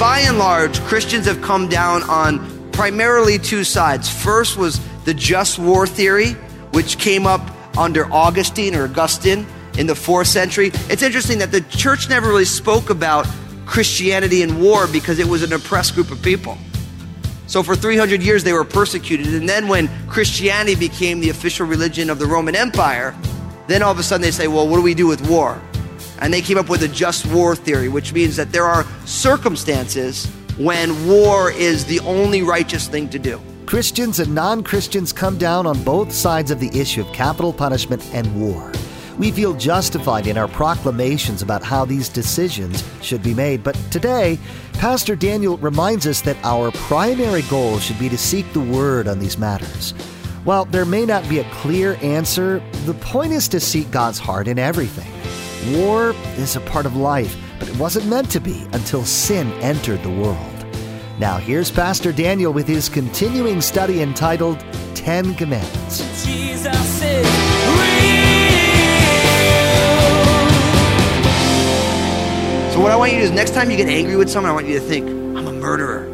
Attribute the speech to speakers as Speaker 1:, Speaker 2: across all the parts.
Speaker 1: By and large, Christians have come down on primarily two sides. First was the just war theory, which came up under Augustine or Augustine in the fourth century. It's interesting that the church never really spoke about Christianity and war because it was an oppressed group of people. So for 300 years they were persecuted. And then when Christianity became the official religion of the Roman Empire, then all of a sudden they say, well, what do we do with war? And they came up with a just war theory, which means that there are circumstances when war is the only righteous thing to do.
Speaker 2: Christians and non Christians come down on both sides of the issue of capital punishment and war. We feel justified in our proclamations about how these decisions should be made, but today, Pastor Daniel reminds us that our primary goal should be to seek the Word on these matters. While there may not be a clear answer, the point is to seek God's heart in everything. War is a part of life, but it wasn't meant to be until sin entered the world. Now, here's Pastor Daniel with his continuing study entitled Ten Commandments.
Speaker 3: Jesus is.
Speaker 1: So what I want you to do is next time you get angry with someone, I want you to think, I'm a murderer.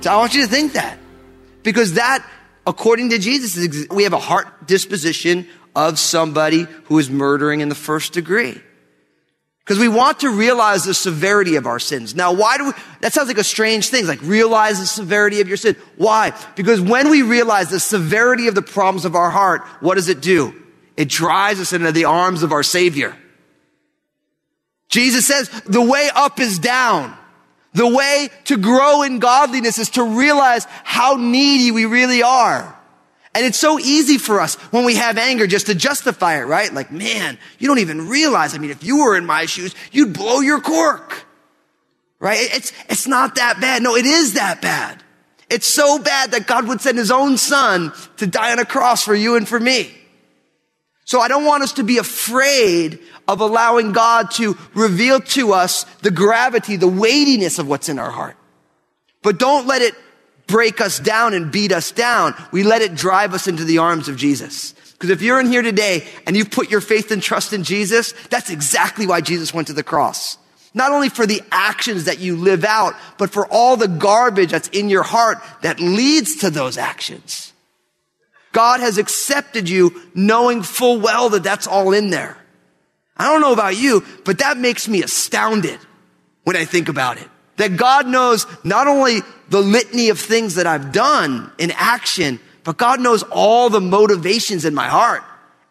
Speaker 1: So I want you to think that. Because that, according to Jesus, is we have a heart disposition of somebody who is murdering in the first degree. Because we want to realize the severity of our sins. Now, why do we, that sounds like a strange thing, like realize the severity of your sin. Why? Because when we realize the severity of the problems of our heart, what does it do? It drives us into the arms of our Savior. Jesus says the way up is down. The way to grow in godliness is to realize how needy we really are. And it's so easy for us when we have anger just to justify it, right? Like, man, you don't even realize. I mean, if you were in my shoes, you'd blow your cork. Right? It's, it's not that bad. No, it is that bad. It's so bad that God would send his own son to die on a cross for you and for me. So I don't want us to be afraid of allowing God to reveal to us the gravity, the weightiness of what's in our heart. But don't let it break us down and beat us down. We let it drive us into the arms of Jesus. Because if you're in here today and you've put your faith and trust in Jesus, that's exactly why Jesus went to the cross. Not only for the actions that you live out, but for all the garbage that's in your heart that leads to those actions. God has accepted you knowing full well that that's all in there. I don't know about you, but that makes me astounded when I think about it. That God knows not only the litany of things that I've done in action, but God knows all the motivations in my heart.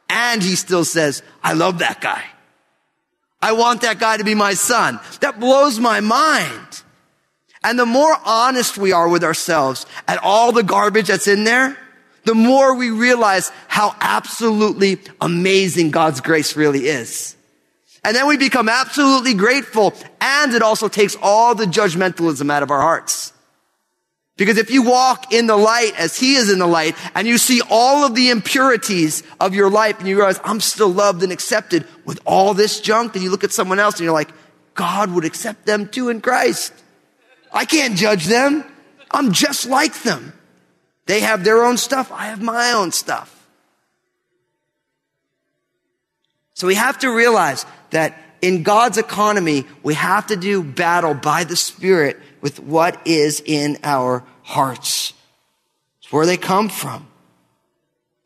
Speaker 1: And he still says, I love that guy. I want that guy to be my son. That blows my mind. And the more honest we are with ourselves at all the garbage that's in there, the more we realize how absolutely amazing God's grace really is. And then we become absolutely grateful and it also takes all the judgmentalism out of our hearts. Because if you walk in the light as he is in the light and you see all of the impurities of your life and you realize I'm still loved and accepted with all this junk, then you look at someone else and you're like, God would accept them too in Christ. I can't judge them. I'm just like them. They have their own stuff. I have my own stuff. So we have to realize that in God's economy, we have to do battle by the Spirit with what is in our hearts. It's where they come from.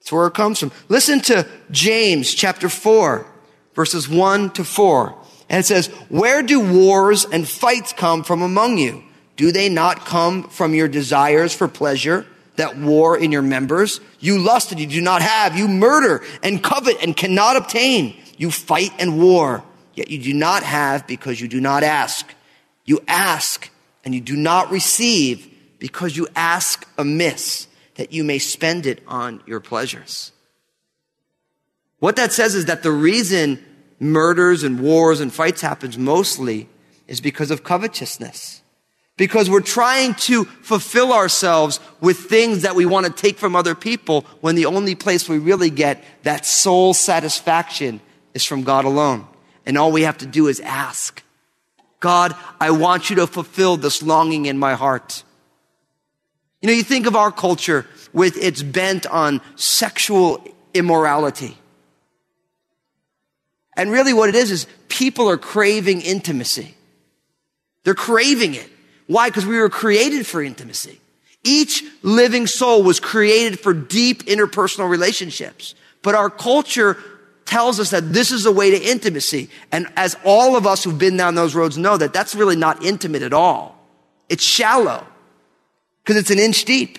Speaker 1: It's where it comes from. Listen to James chapter 4, verses 1 to 4. And it says, Where do wars and fights come from among you? Do they not come from your desires for pleasure that war in your members? You lust and you do not have. You murder and covet and cannot obtain. You fight and war, yet you do not have because you do not ask. You ask and you do not receive because you ask amiss that you may spend it on your pleasures. What that says is that the reason murders and wars and fights happens mostly is because of covetousness. because we're trying to fulfill ourselves with things that we want to take from other people when the only place we really get that soul satisfaction is from God alone. And all we have to do is ask. God, I want you to fulfill this longing in my heart. You know, you think of our culture with its bent on sexual immorality. And really what it is is people are craving intimacy. They're craving it. Why? Because we were created for intimacy. Each living soul was created for deep interpersonal relationships. But our culture tells us that this is the way to intimacy. And as all of us who've been down those roads know that that's really not intimate at all. It's shallow because it's an inch deep.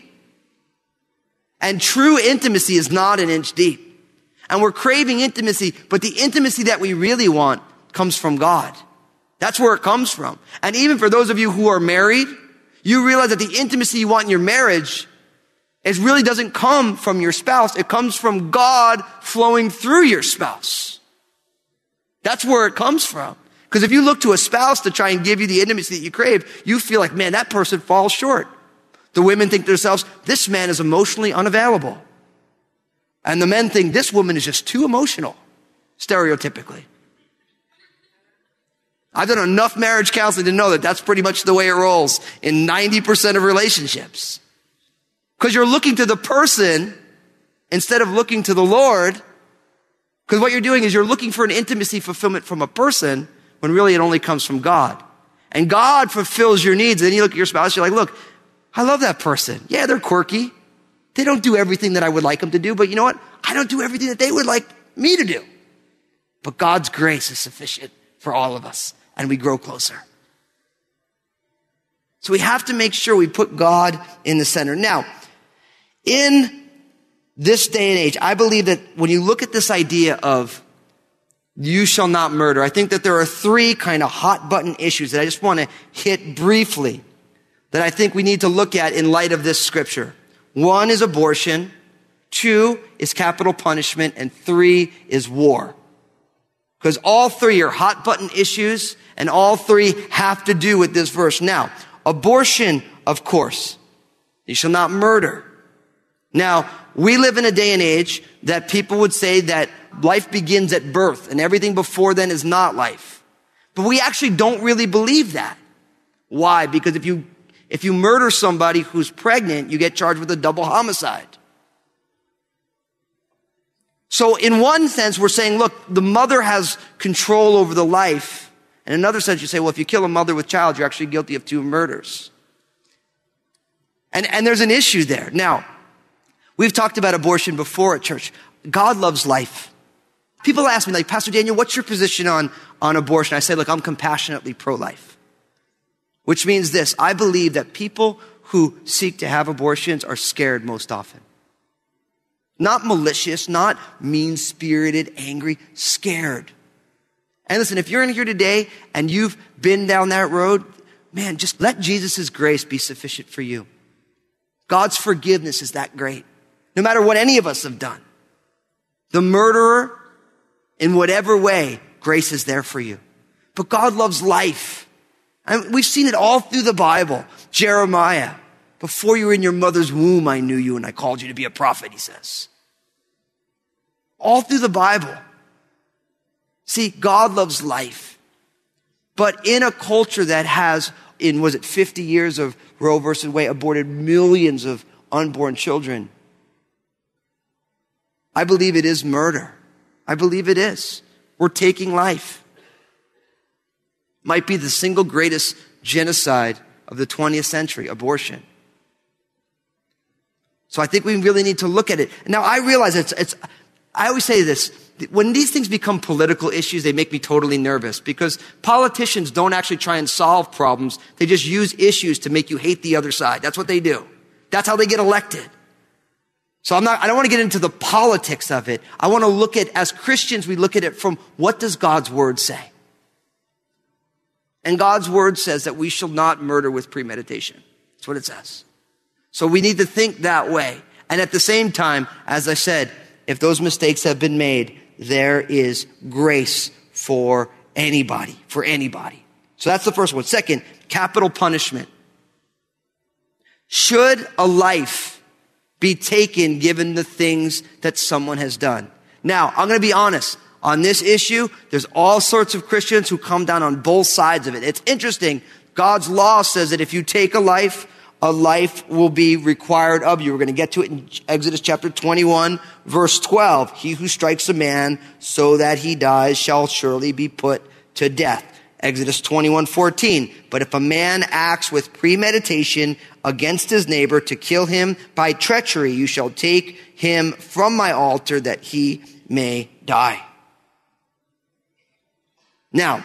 Speaker 1: And true intimacy is not an inch deep. And we're craving intimacy, but the intimacy that we really want comes from God. That's where it comes from. And even for those of you who are married, you realize that the intimacy you want in your marriage it really doesn't come from your spouse. It comes from God flowing through your spouse. That's where it comes from. Because if you look to a spouse to try and give you the intimacy that you crave, you feel like, man, that person falls short. The women think to themselves, this man is emotionally unavailable. And the men think this woman is just too emotional, stereotypically. I've done enough marriage counseling to know that that's pretty much the way it rolls in 90% of relationships. Because you're looking to the person instead of looking to the Lord. Because what you're doing is you're looking for an intimacy fulfillment from a person when really it only comes from God. And God fulfills your needs. And then you look at your spouse, you're like, look, I love that person. Yeah, they're quirky. They don't do everything that I would like them to do, but you know what? I don't do everything that they would like me to do. But God's grace is sufficient for all of us, and we grow closer. So we have to make sure we put God in the center. Now, in this day and age, I believe that when you look at this idea of you shall not murder, I think that there are three kind of hot button issues that I just want to hit briefly that I think we need to look at in light of this scripture. One is abortion. Two is capital punishment. And three is war. Because all three are hot button issues and all three have to do with this verse. Now, abortion, of course. You shall not murder. Now, we live in a day and age that people would say that life begins at birth and everything before then is not life. But we actually don't really believe that. Why? Because if you, if you murder somebody who's pregnant, you get charged with a double homicide. So in one sense, we're saying, look, the mother has control over the life. In another sense, you say, well, if you kill a mother with child, you're actually guilty of two murders. And, and there's an issue there. Now, We've talked about abortion before at church. God loves life. People ask me, like, Pastor Daniel, what's your position on, on abortion? I say, look, I'm compassionately pro-life. Which means this, I believe that people who seek to have abortions are scared most often. Not malicious, not mean-spirited, angry, scared. And listen, if you're in here today and you've been down that road, man, just let Jesus' grace be sufficient for you. God's forgiveness is that great no matter what any of us have done. The murderer, in whatever way, grace is there for you. But God loves life. And we've seen it all through the Bible. Jeremiah, before you were in your mother's womb, I knew you and I called you to be a prophet, he says. All through the Bible. See, God loves life. But in a culture that has, in was it 50 years of Roe versus Wade, aborted millions of unborn children, I believe it is murder. I believe it is. We're taking life. Might be the single greatest genocide of the 20th century, abortion. So I think we really need to look at it. Now I realize it's, it's, I always say this, when these things become political issues, they make me totally nervous because politicians don't actually try and solve problems. They just use issues to make you hate the other side. That's what they do. That's how they get elected. So I'm not, I don't want to get into the politics of it. I want to look at, as Christians, we look at it from what does God's word say? And God's word says that we shall not murder with premeditation. That's what it says. So we need to think that way. And at the same time, as I said, if those mistakes have been made, there is grace for anybody, for anybody. So that's the first one. Second, capital punishment. Should a life be taken given the things that someone has done? Now, I'm going to be honest. On this issue, there's all sorts of Christians who come down on both sides of it. It's interesting. God's law says that if you take a life, a life will be required of you. We're going to get to it in Exodus chapter 21, verse 12. He who strikes a man so that he dies shall surely be put to death. Exodus 21, 14. But if a man acts with premeditation against his neighbor to kill him by treachery, you shall take him from my altar that he may die. Now,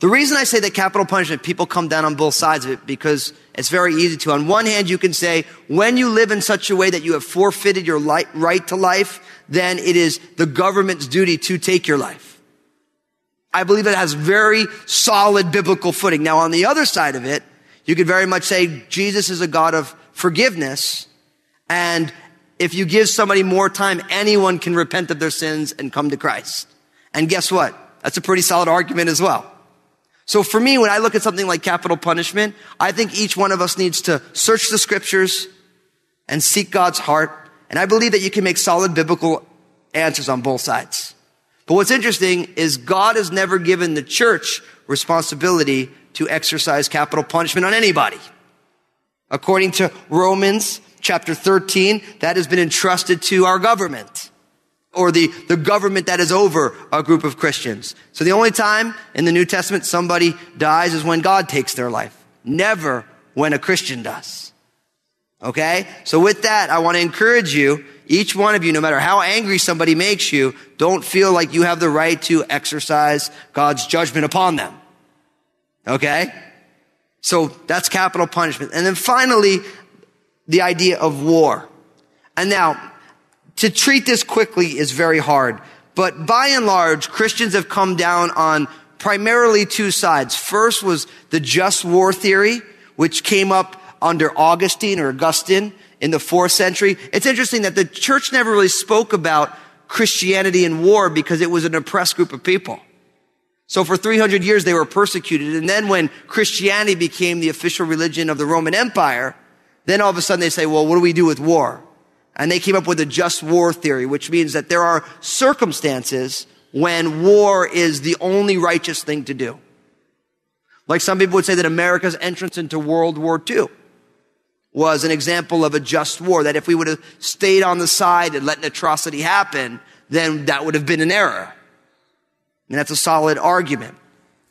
Speaker 1: the reason I say that capital punishment, people come down on both sides of it because it's very easy to. On one hand, you can say, when you live in such a way that you have forfeited your right to life, then it is the government's duty to take your life. I believe it has very solid biblical footing. Now, on the other side of it, you could very much say Jesus is a God of forgiveness. And if you give somebody more time, anyone can repent of their sins and come to Christ. And guess what? That's a pretty solid argument as well. So for me, when I look at something like capital punishment, I think each one of us needs to search the scriptures and seek God's heart. And I believe that you can make solid biblical answers on both sides. But what's interesting is God has never given the church responsibility to exercise capital punishment on anybody. According to Romans chapter 13, that has been entrusted to our government or the, the government that is over a group of Christians. So the only time in the New Testament somebody dies is when God takes their life. Never when a Christian does. Okay? So with that, I want to encourage you, each one of you, no matter how angry somebody makes you, don't feel like you have the right to exercise God's judgment upon them. Okay? So that's capital punishment. And then finally, the idea of war. And now, to treat this quickly is very hard. But by and large, Christians have come down on primarily two sides. First was the just war theory, which came up under Augustine or Augustine in the fourth century. It's interesting that the church never really spoke about Christianity and war because it was an oppressed group of people. So for 300 years they were persecuted. And then when Christianity became the official religion of the Roman Empire, then all of a sudden they say, well, what do we do with war? And they came up with a just war theory, which means that there are circumstances when war is the only righteous thing to do. Like some people would say that America's entrance into World War II was an example of a just war, that if we would have stayed on the side and let an atrocity happen, then that would have been an error. And that's a solid argument.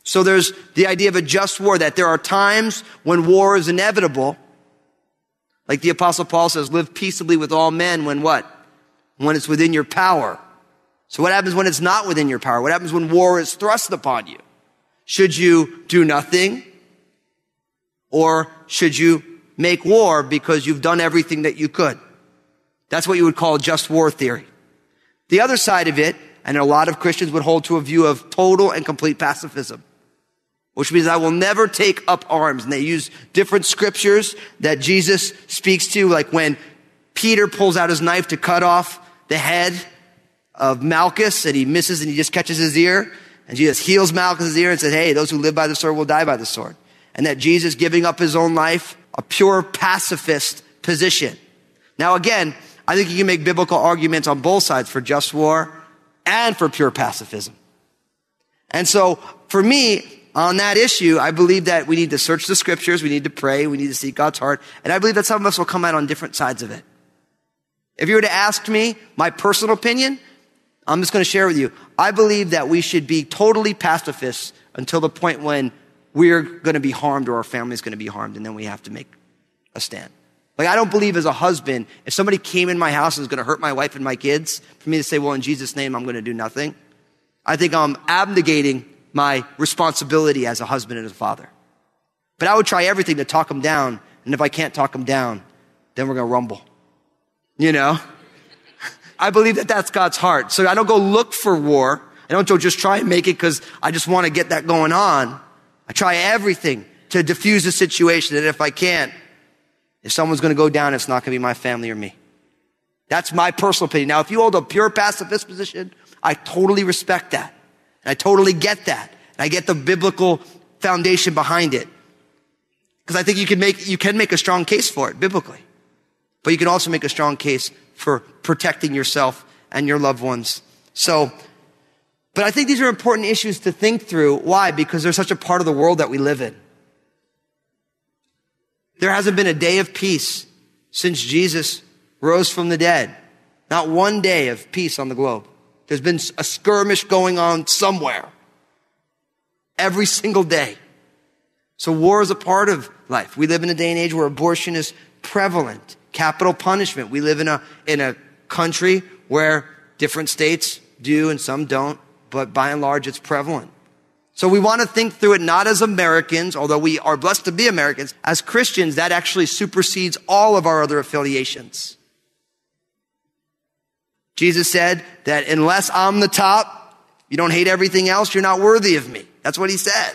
Speaker 1: So there's the idea of a just war, that there are times when war is inevitable, like the apostle Paul says, live peaceably with all men when what? When it's within your power. So what happens when it's not within your power? What happens when war is thrust upon you? Should you do nothing? Or should you make war because you've done everything that you could? That's what you would call just war theory. The other side of it, and a lot of Christians would hold to a view of total and complete pacifism which means I will never take up arms. And they use different scriptures that Jesus speaks to, like when Peter pulls out his knife to cut off the head of Malchus and he misses and he just catches his ear. And Jesus heals Malchus' ear and says, Hey, those who live by the sword will die by the sword. And that Jesus giving up his own life, a pure pacifist position. Now again, I think you can make biblical arguments on both sides for just war and for pure pacifism. And so for me, on that issue, I believe that we need to search the scriptures, we need to pray, we need to seek God's heart, and I believe that some of us will come out on different sides of it. If you were to ask me my personal opinion, I'm just going to share with you. I believe that we should be totally pacifists until the point when we're going to be harmed or our family is going to be harmed, and then we have to make a stand. Like, I don't believe as a husband, if somebody came in my house and was going to hurt my wife and my kids, for me to say, well, in Jesus' name, I'm going to do nothing. I think I'm abnegating my responsibility as a husband and as a father. But I would try everything to talk them down. And if I can't talk them down, then we're going to rumble. You know? I believe that that's God's heart. So I don't go look for war. I don't just try and make it because I just want to get that going on. I try everything to diffuse the situation. And if I can't, if someone's going to go down, it's not going to be my family or me. That's my personal opinion. Now, if you hold a pure pacifist position, I totally respect that. And I totally get that. And I get the biblical foundation behind it. Because I think you can make, you can make a strong case for it biblically. But you can also make a strong case for protecting yourself and your loved ones. So, but I think these are important issues to think through. Why? Because they're such a part of the world that we live in. There hasn't been a day of peace since Jesus rose from the dead. Not one day of peace on the globe. There's been a skirmish going on somewhere. Every single day. So war is a part of life. We live in a day and age where abortion is prevalent. Capital punishment. We live in a, in a country where different states do and some don't, but by and large it's prevalent. So we want to think through it not as Americans, although we are blessed to be Americans. As Christians, that actually supersedes all of our other affiliations. Jesus said that unless I'm the top, you don't hate everything else, you're not worthy of me. That's what he said.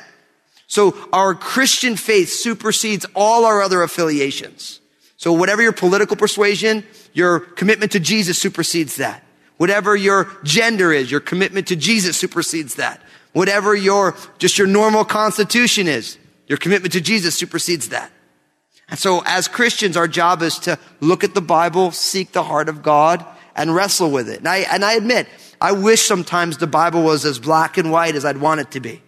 Speaker 1: So our Christian faith supersedes all our other affiliations. So whatever your political persuasion, your commitment to Jesus supersedes that. Whatever your gender is, your commitment to Jesus supersedes that. Whatever your, just your normal constitution is, your commitment to Jesus supersedes that. And so as Christians, our job is to look at the Bible, seek the heart of God, and wrestle with it. And I, and I admit, I wish sometimes the Bible was as black and white as I'd want it to be.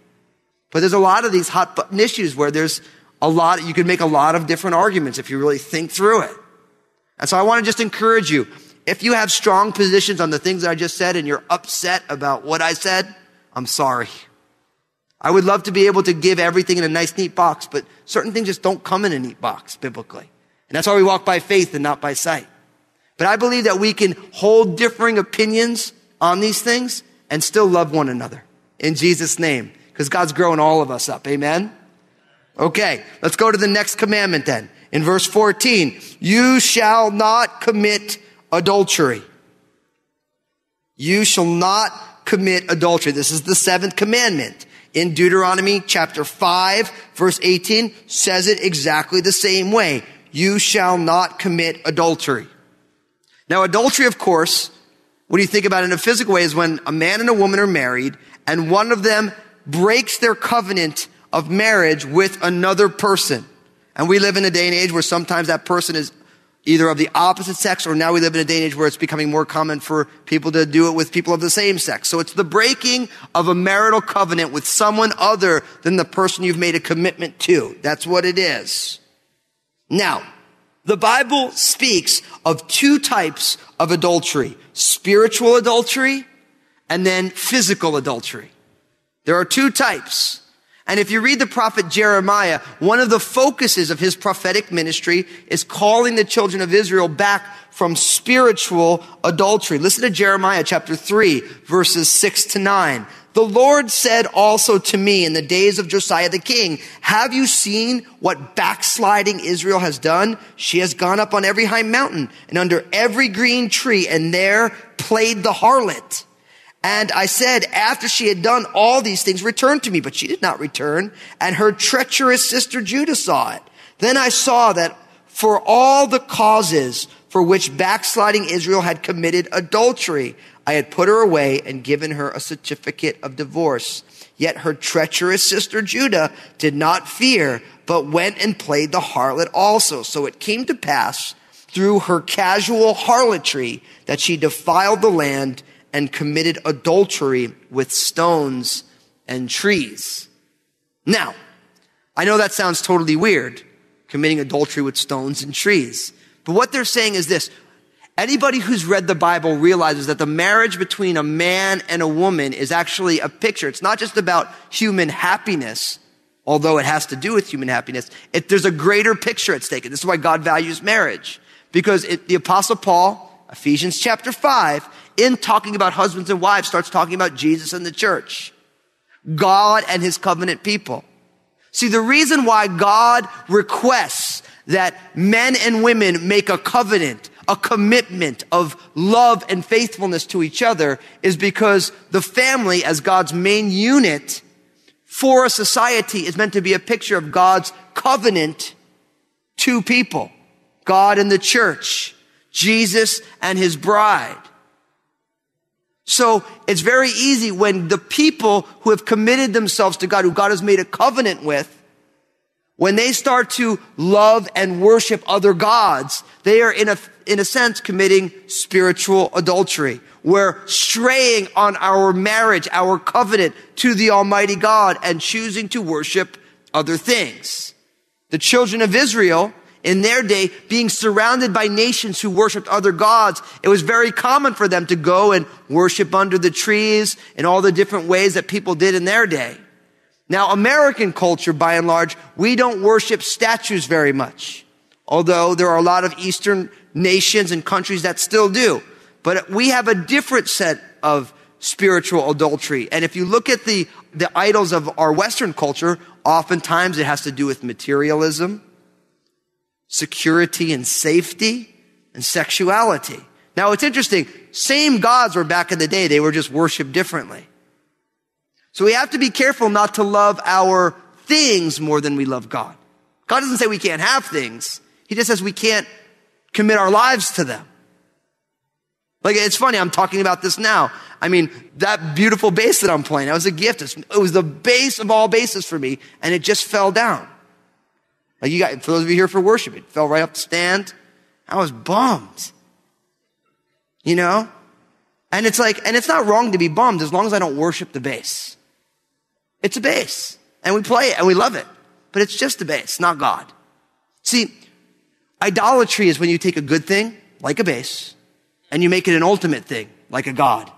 Speaker 1: But there's a lot of these hot button issues where there's a lot, you can make a lot of different arguments if you really think through it. And so I want to just encourage you. If you have strong positions on the things that I just said and you're upset about what I said, I'm sorry. I would love to be able to give everything in a nice, neat box, but certain things just don't come in a neat box biblically. And that's why we walk by faith and not by sight. But I believe that we can hold differing opinions on these things and still love one another in Jesus' name, because God's growing all of us up. Amen. Okay, let's go to the next commandment then. In verse 14, you shall not commit adultery. You shall not commit adultery. This is the seventh commandment. In Deuteronomy chapter 5, verse 18 says it exactly the same way. You shall not commit adultery. Now, adultery, of course, what you think about it in a physical way is when a man and a woman are married and one of them breaks their covenant of marriage with another person. And we live in a day and age where sometimes that person is either of the opposite sex or now we live in a day and age where it's becoming more common for people to do it with people of the same sex. So it's the breaking of a marital covenant with someone other than the person you've made a commitment to. That's what it is. Now, the Bible speaks of two types of adultery. Spiritual adultery and then physical adultery. There are two types. And if you read the prophet Jeremiah, one of the focuses of his prophetic ministry is calling the children of Israel back from spiritual adultery. Listen to Jeremiah chapter 3, verses 6 to 9. The Lord said also to me in the days of Josiah the king, have you seen what backsliding Israel has done? She has gone up on every high mountain and under every green tree and there played the harlot. And I said, after she had done all these things, return to me. But she did not return. And her treacherous sister Judah saw it. Then I saw that for all the causes for which backsliding Israel had committed adultery, I had put her away and given her a certificate of divorce. Yet her treacherous sister Judah did not fear, but went and played the harlot also. So it came to pass through her casual harlotry that she defiled the land and committed adultery with stones and trees. Now, I know that sounds totally weird, committing adultery with stones and trees. But what they're saying is this. Anybody who's read the Bible realizes that the marriage between a man and a woman is actually a picture. It's not just about human happiness, although it has to do with human happiness. It, there's a greater picture at stake. And This is why God values marriage. Because it, the apostle Paul, Ephesians chapter 5, in talking about husbands and wives, starts talking about Jesus and the church. God and his covenant people. See, the reason why God requests that men and women make a covenant, a commitment of love and faithfulness to each other is because the family as God's main unit for a society is meant to be a picture of God's covenant to people. God and the church. Jesus and his bride. So it's very easy when the people who have committed themselves to God, who God has made a covenant with, When they start to love and worship other gods, they are in a, in a sense committing spiritual adultery. We're straying on our marriage, our covenant to the Almighty God and choosing to worship other things. The children of Israel in their day, being surrounded by nations who worshiped other gods, it was very common for them to go and worship under the trees in all the different ways that people did in their day. Now, American culture, by and large, we don't worship statues very much. Although there are a lot of Eastern nations and countries that still do. But we have a different set of spiritual adultery. And if you look at the, the idols of our Western culture, oftentimes it has to do with materialism, security and safety, and sexuality. Now it's interesting. Same gods were back in the day. They were just worshiped differently. So we have to be careful not to love our things more than we love God. God doesn't say we can't have things. He just says we can't commit our lives to them. Like, it's funny, I'm talking about this now. I mean, that beautiful bass that I'm playing, that was a gift. It was the bass of all basses for me, and it just fell down. Like, you got, for those of you here for worship, it fell right up the stand. I was bummed. You know? And it's like, and it's not wrong to be bummed as long as I don't worship the bass. It's a bass. And we play it and we love it. But it's just a bass, not God. See, idolatry is when you take a good thing, like a bass, and you make it an ultimate thing, like a God.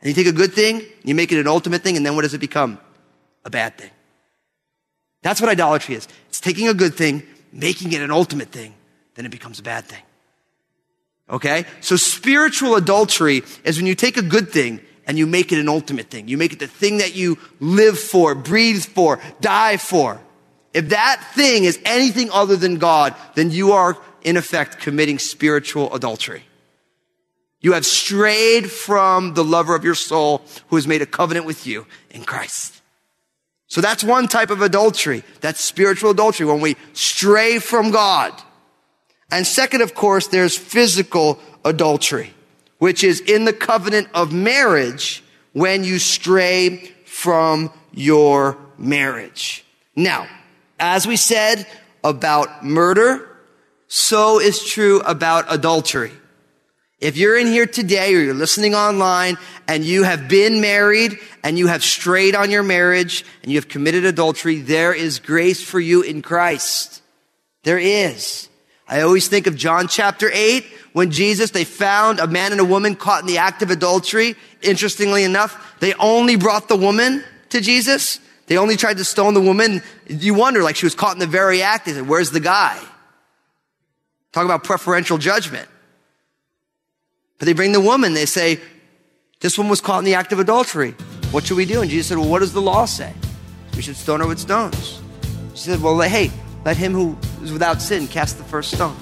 Speaker 1: And you take a good thing, you make it an ultimate thing, and then what does it become? A bad thing. That's what idolatry is. It's taking a good thing, making it an ultimate thing, then it becomes a bad thing. Okay? So spiritual adultery is when you take a good thing and you make it an ultimate thing. You make it the thing that you live for, breathe for, die for. If that thing is anything other than God, then you are in effect committing spiritual adultery. You have strayed from the lover of your soul who has made a covenant with you in Christ. So that's one type of adultery. That's spiritual adultery when we stray from God. And second, of course, there's physical adultery which is in the covenant of marriage when you stray from your marriage. Now, as we said about murder, so is true about adultery. If you're in here today or you're listening online and you have been married and you have strayed on your marriage and you have committed adultery, there is grace for you in Christ. There is. I always think of John chapter 8 when Jesus, they found a man and a woman caught in the act of adultery. Interestingly enough, they only brought the woman to Jesus. They only tried to stone the woman. You wonder, like she was caught in the very act. They said, where's the guy? Talk about preferential judgment. But they bring the woman. They say, this one was caught in the act of adultery. What should we do? And Jesus said, well, what does the law say? We should stone her with stones. She said, well, hey, let him who is without sin cast the first stone.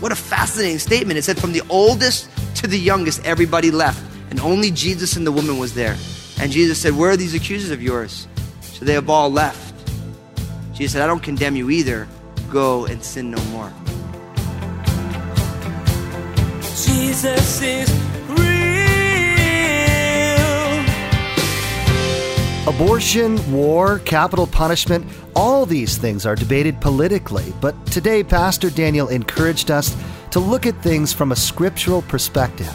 Speaker 1: What a fascinating statement. It said from the oldest to the youngest, everybody left, and only Jesus and the woman was there. And Jesus said, Where are these accusers of yours? So they have all left. Jesus said, I don't condemn you either. Go and sin no more.
Speaker 3: Jesus is real.
Speaker 2: Abortion, war, capital punishment, all these things are debated politically, but today Pastor Daniel encouraged us to look at things from a scriptural perspective.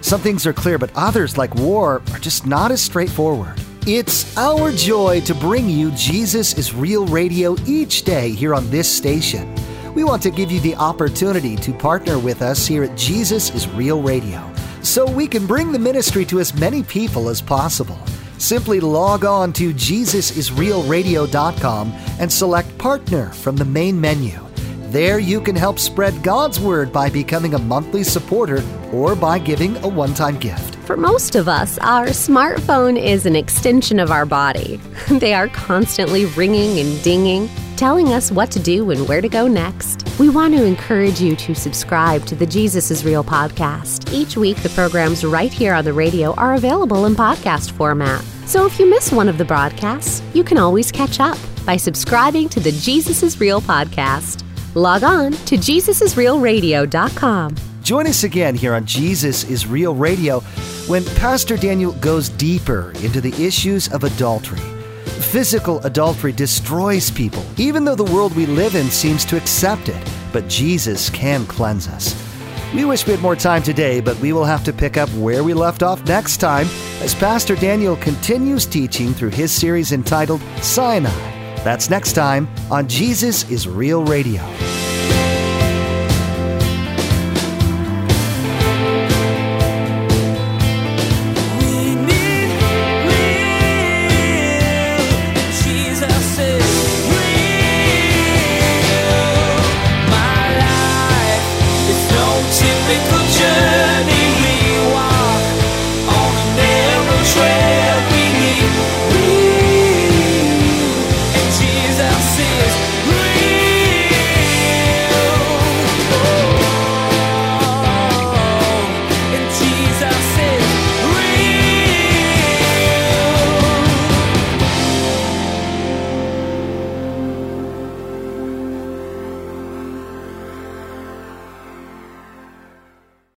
Speaker 2: Some things are clear, but others, like war, are just not as straightforward. It's our joy to bring you Jesus is Real Radio each day here on this station. We want to give you the opportunity to partner with us here at Jesus is Real Radio so we can bring the ministry to as many people as possible. Simply log on to JesusIsRealRadio.com and select Partner from the main menu. There you can help spread God's Word by becoming a monthly supporter or by giving a one time gift.
Speaker 4: For most of us, our smartphone is an extension of our body. They are constantly ringing and dinging, telling us what to do and where to go next. We want to encourage you to subscribe to the Jesus is Real podcast. Each week, the programs right here on the radio are available in podcast format. So if you miss one of the broadcasts, you can always catch up by subscribing to the Jesus is Real podcast. Log on to JesusIsRealRadio.com.
Speaker 2: Join us again here on Jesus is Real Radio when Pastor Daniel goes deeper into the issues of adultery. Physical adultery destroys people, even though the world we live in seems to accept it. But Jesus can cleanse us. We wish we had more time today, but we will have to pick up where we left off next time as Pastor Daniel continues teaching through his series entitled Sinai. That's next time on Jesus is Real Radio.